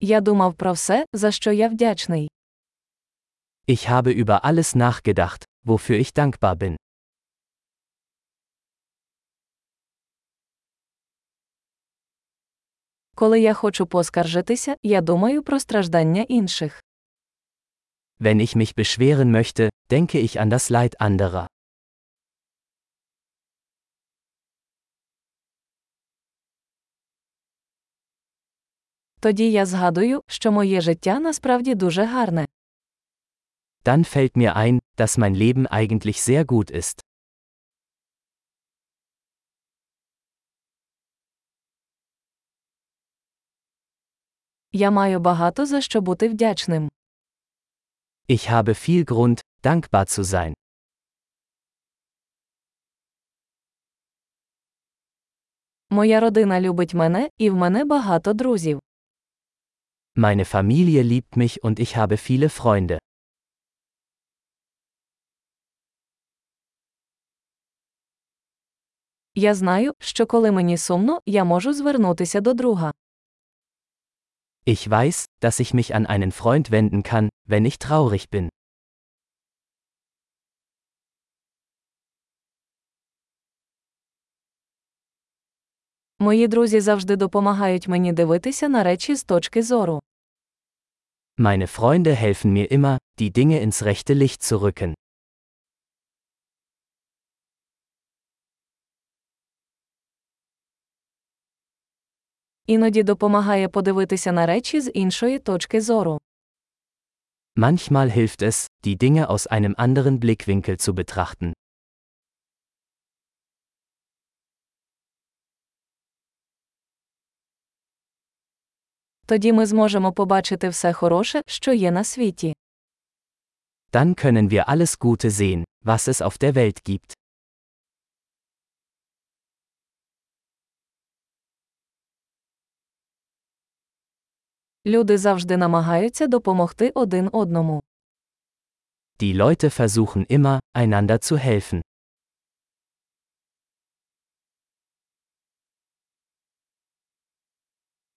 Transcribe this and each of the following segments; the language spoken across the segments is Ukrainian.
Я думав про все, за що я вдячний. Ich habe über alles nachgedacht, wofür ich dankbar bin. Коли я хочу поскаржитися, я думаю про страждання інших. Wenn ich mich beschweren möchte, denke ich an das Leid anderer. Тоді я згадую, що моє життя насправді дуже гарне. Dann fällt mir ein, dass mein Leben eigentlich sehr gut ist. Я маю багато за що бути вдячним. Ich habe viel Grund, dankbar zu sein. Моя родина любить мене, і в мене багато друзів. Meine Familie liebt mich und ich habe viele Freunde. Я знаю, що коли мені сумно, я можу звернутися до друга. Ich weiß, dass ich mich an einen Freund wenden kann, wenn ich traurig bin. Мої друзі завжди допомагають мені дивитися на речі з точки зору. Meine Freunde helfen mir immer, die Dinge ins rechte Licht zu rücken. Іноді допомагає подивитися на речі з іншої точки зору. Manchmal hilft es, die Dinge aus einem anderen Blickwinkel zu betrachten. Тоді ми зможемо побачити все хороше, що є на світі. Dann können wir alles Gute sehen, was es auf der Welt gibt. Люди завжди намагаються допомогти один одному. Die Leute versuchen immer, einander zu helfen.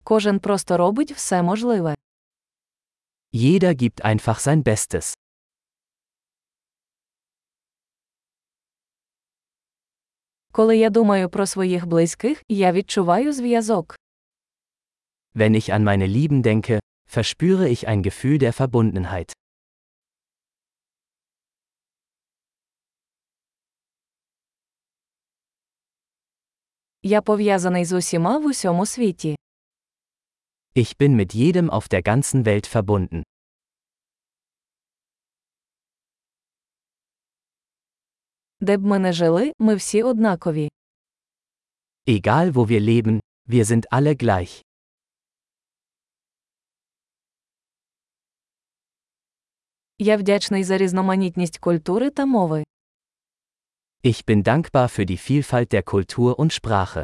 Кожен просто робить все можливе. Jeder gibt einfach sein Bestes. Коли я думаю про своїх близьких, я відчуваю зв'язок. Wenn ich an meine Lieben denke, verspüre ich ein Gefühl der Verbundenheit. Я пов'язаний з усіма в усьому світі. Ich bin mit jedem auf der ganzen Welt verbunden. Де б ми не жили, ми всі однакові. Egal wo wir leben, wir sind alle gleich. Я вдячний за різноманітність культури та мови. Ich bin dankbar für die Vielfalt der Kultur und Sprache.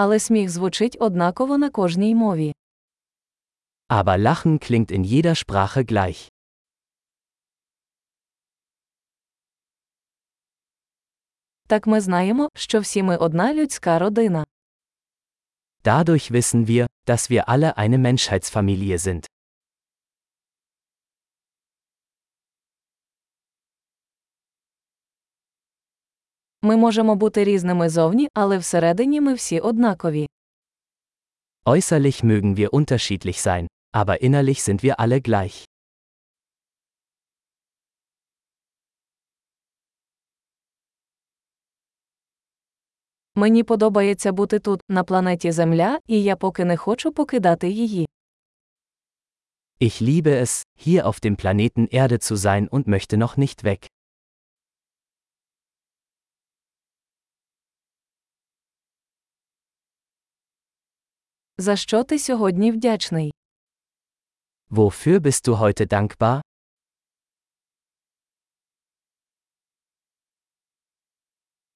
Але сміх звучить однаково на кожній мові. Aber Lachen klingt in jeder Sprache gleich. Так ми знаємо, що всі ми одна людська родина. Dadurch wissen wir, dass wir alle eine Menschheitsfamilie sind. Ми можемо бути різними зовні, але всередині ми всі однакові. Äußerlich mögen wir unterschiedlich sein, aber innerlich sind wir alle gleich. Мені подобається бути тут, на планеті Земля, і я поки не хочу покидати її. Ich liebe es, hier auf dem Planeten Erde zu sein und möchte noch nicht weg. За що ти сьогодні вдячний? Wofür bist du heute dankbar?